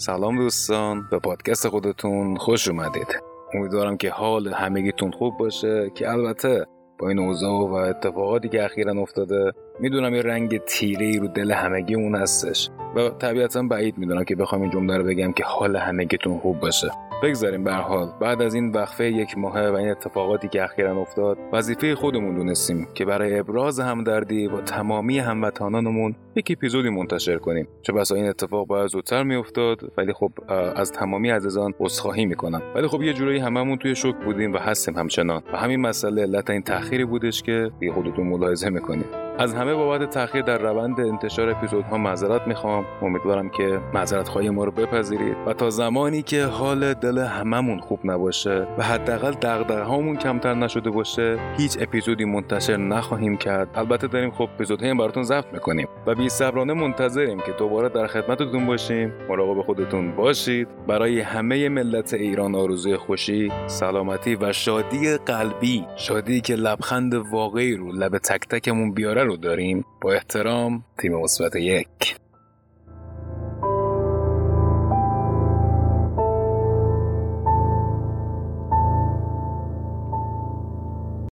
سلام دوستان به پادکست خودتون خوش اومدید. امیدوارم که حال همگیتون خوب باشه که البته با این اوضاع و اتفاقاتی که اخیرا افتاده می‌دونم یه رنگ تیره ای رو دل همگی اون هستش. و طبیعتا بعید می‌دونم که بخوام این جمله رو بگم که حال همگیتون خوب باشه. بگذاریم به حال. بعد از این وقفه یک ماهه و این اتفاقاتی که اخیرا افتاد وظیفه خودمون دونستیم که برای ابراز همدردی با تمامی هموطنانمون یک اپیزودی منتشر کنیم. چه بسا این اتفاق باید زودتر میافتاد ولی خب از تمامی عزیزان عذرخواهی می‌کنم. ولی خب یه جورایی هممون توی شوک بودیم و هستیم همچنان. و همین مسئله علت این تأخیری بودش که دیگه خودتون ملاحظه می‌کنیم از همه بابت تاخیر در روند انتشار اپیزودها معذرت می‌خوام. امیدوارم که معذرت خواهی ما رو بپذیرید و تا زمانی که حال دل هممون خوب نباشه و حداقل دغدغه‌هامون کمتر نشده باشه هیچ اپیزودی منتشر نخواهیم کرد. البته داریم خب اپیزودهای براتون ضبط می‌کنیم و بی صبرانه منتظریم که دوباره در خدمتتون باشیم. مراقب خودتون باشید. برای همه ملت ایران آرزوی خوشی سلامتی و شادی قلبی. شادی که لبخند واقعی رو لب تک تکمون بیاره رو داریم با احترام تیم مثبت یک.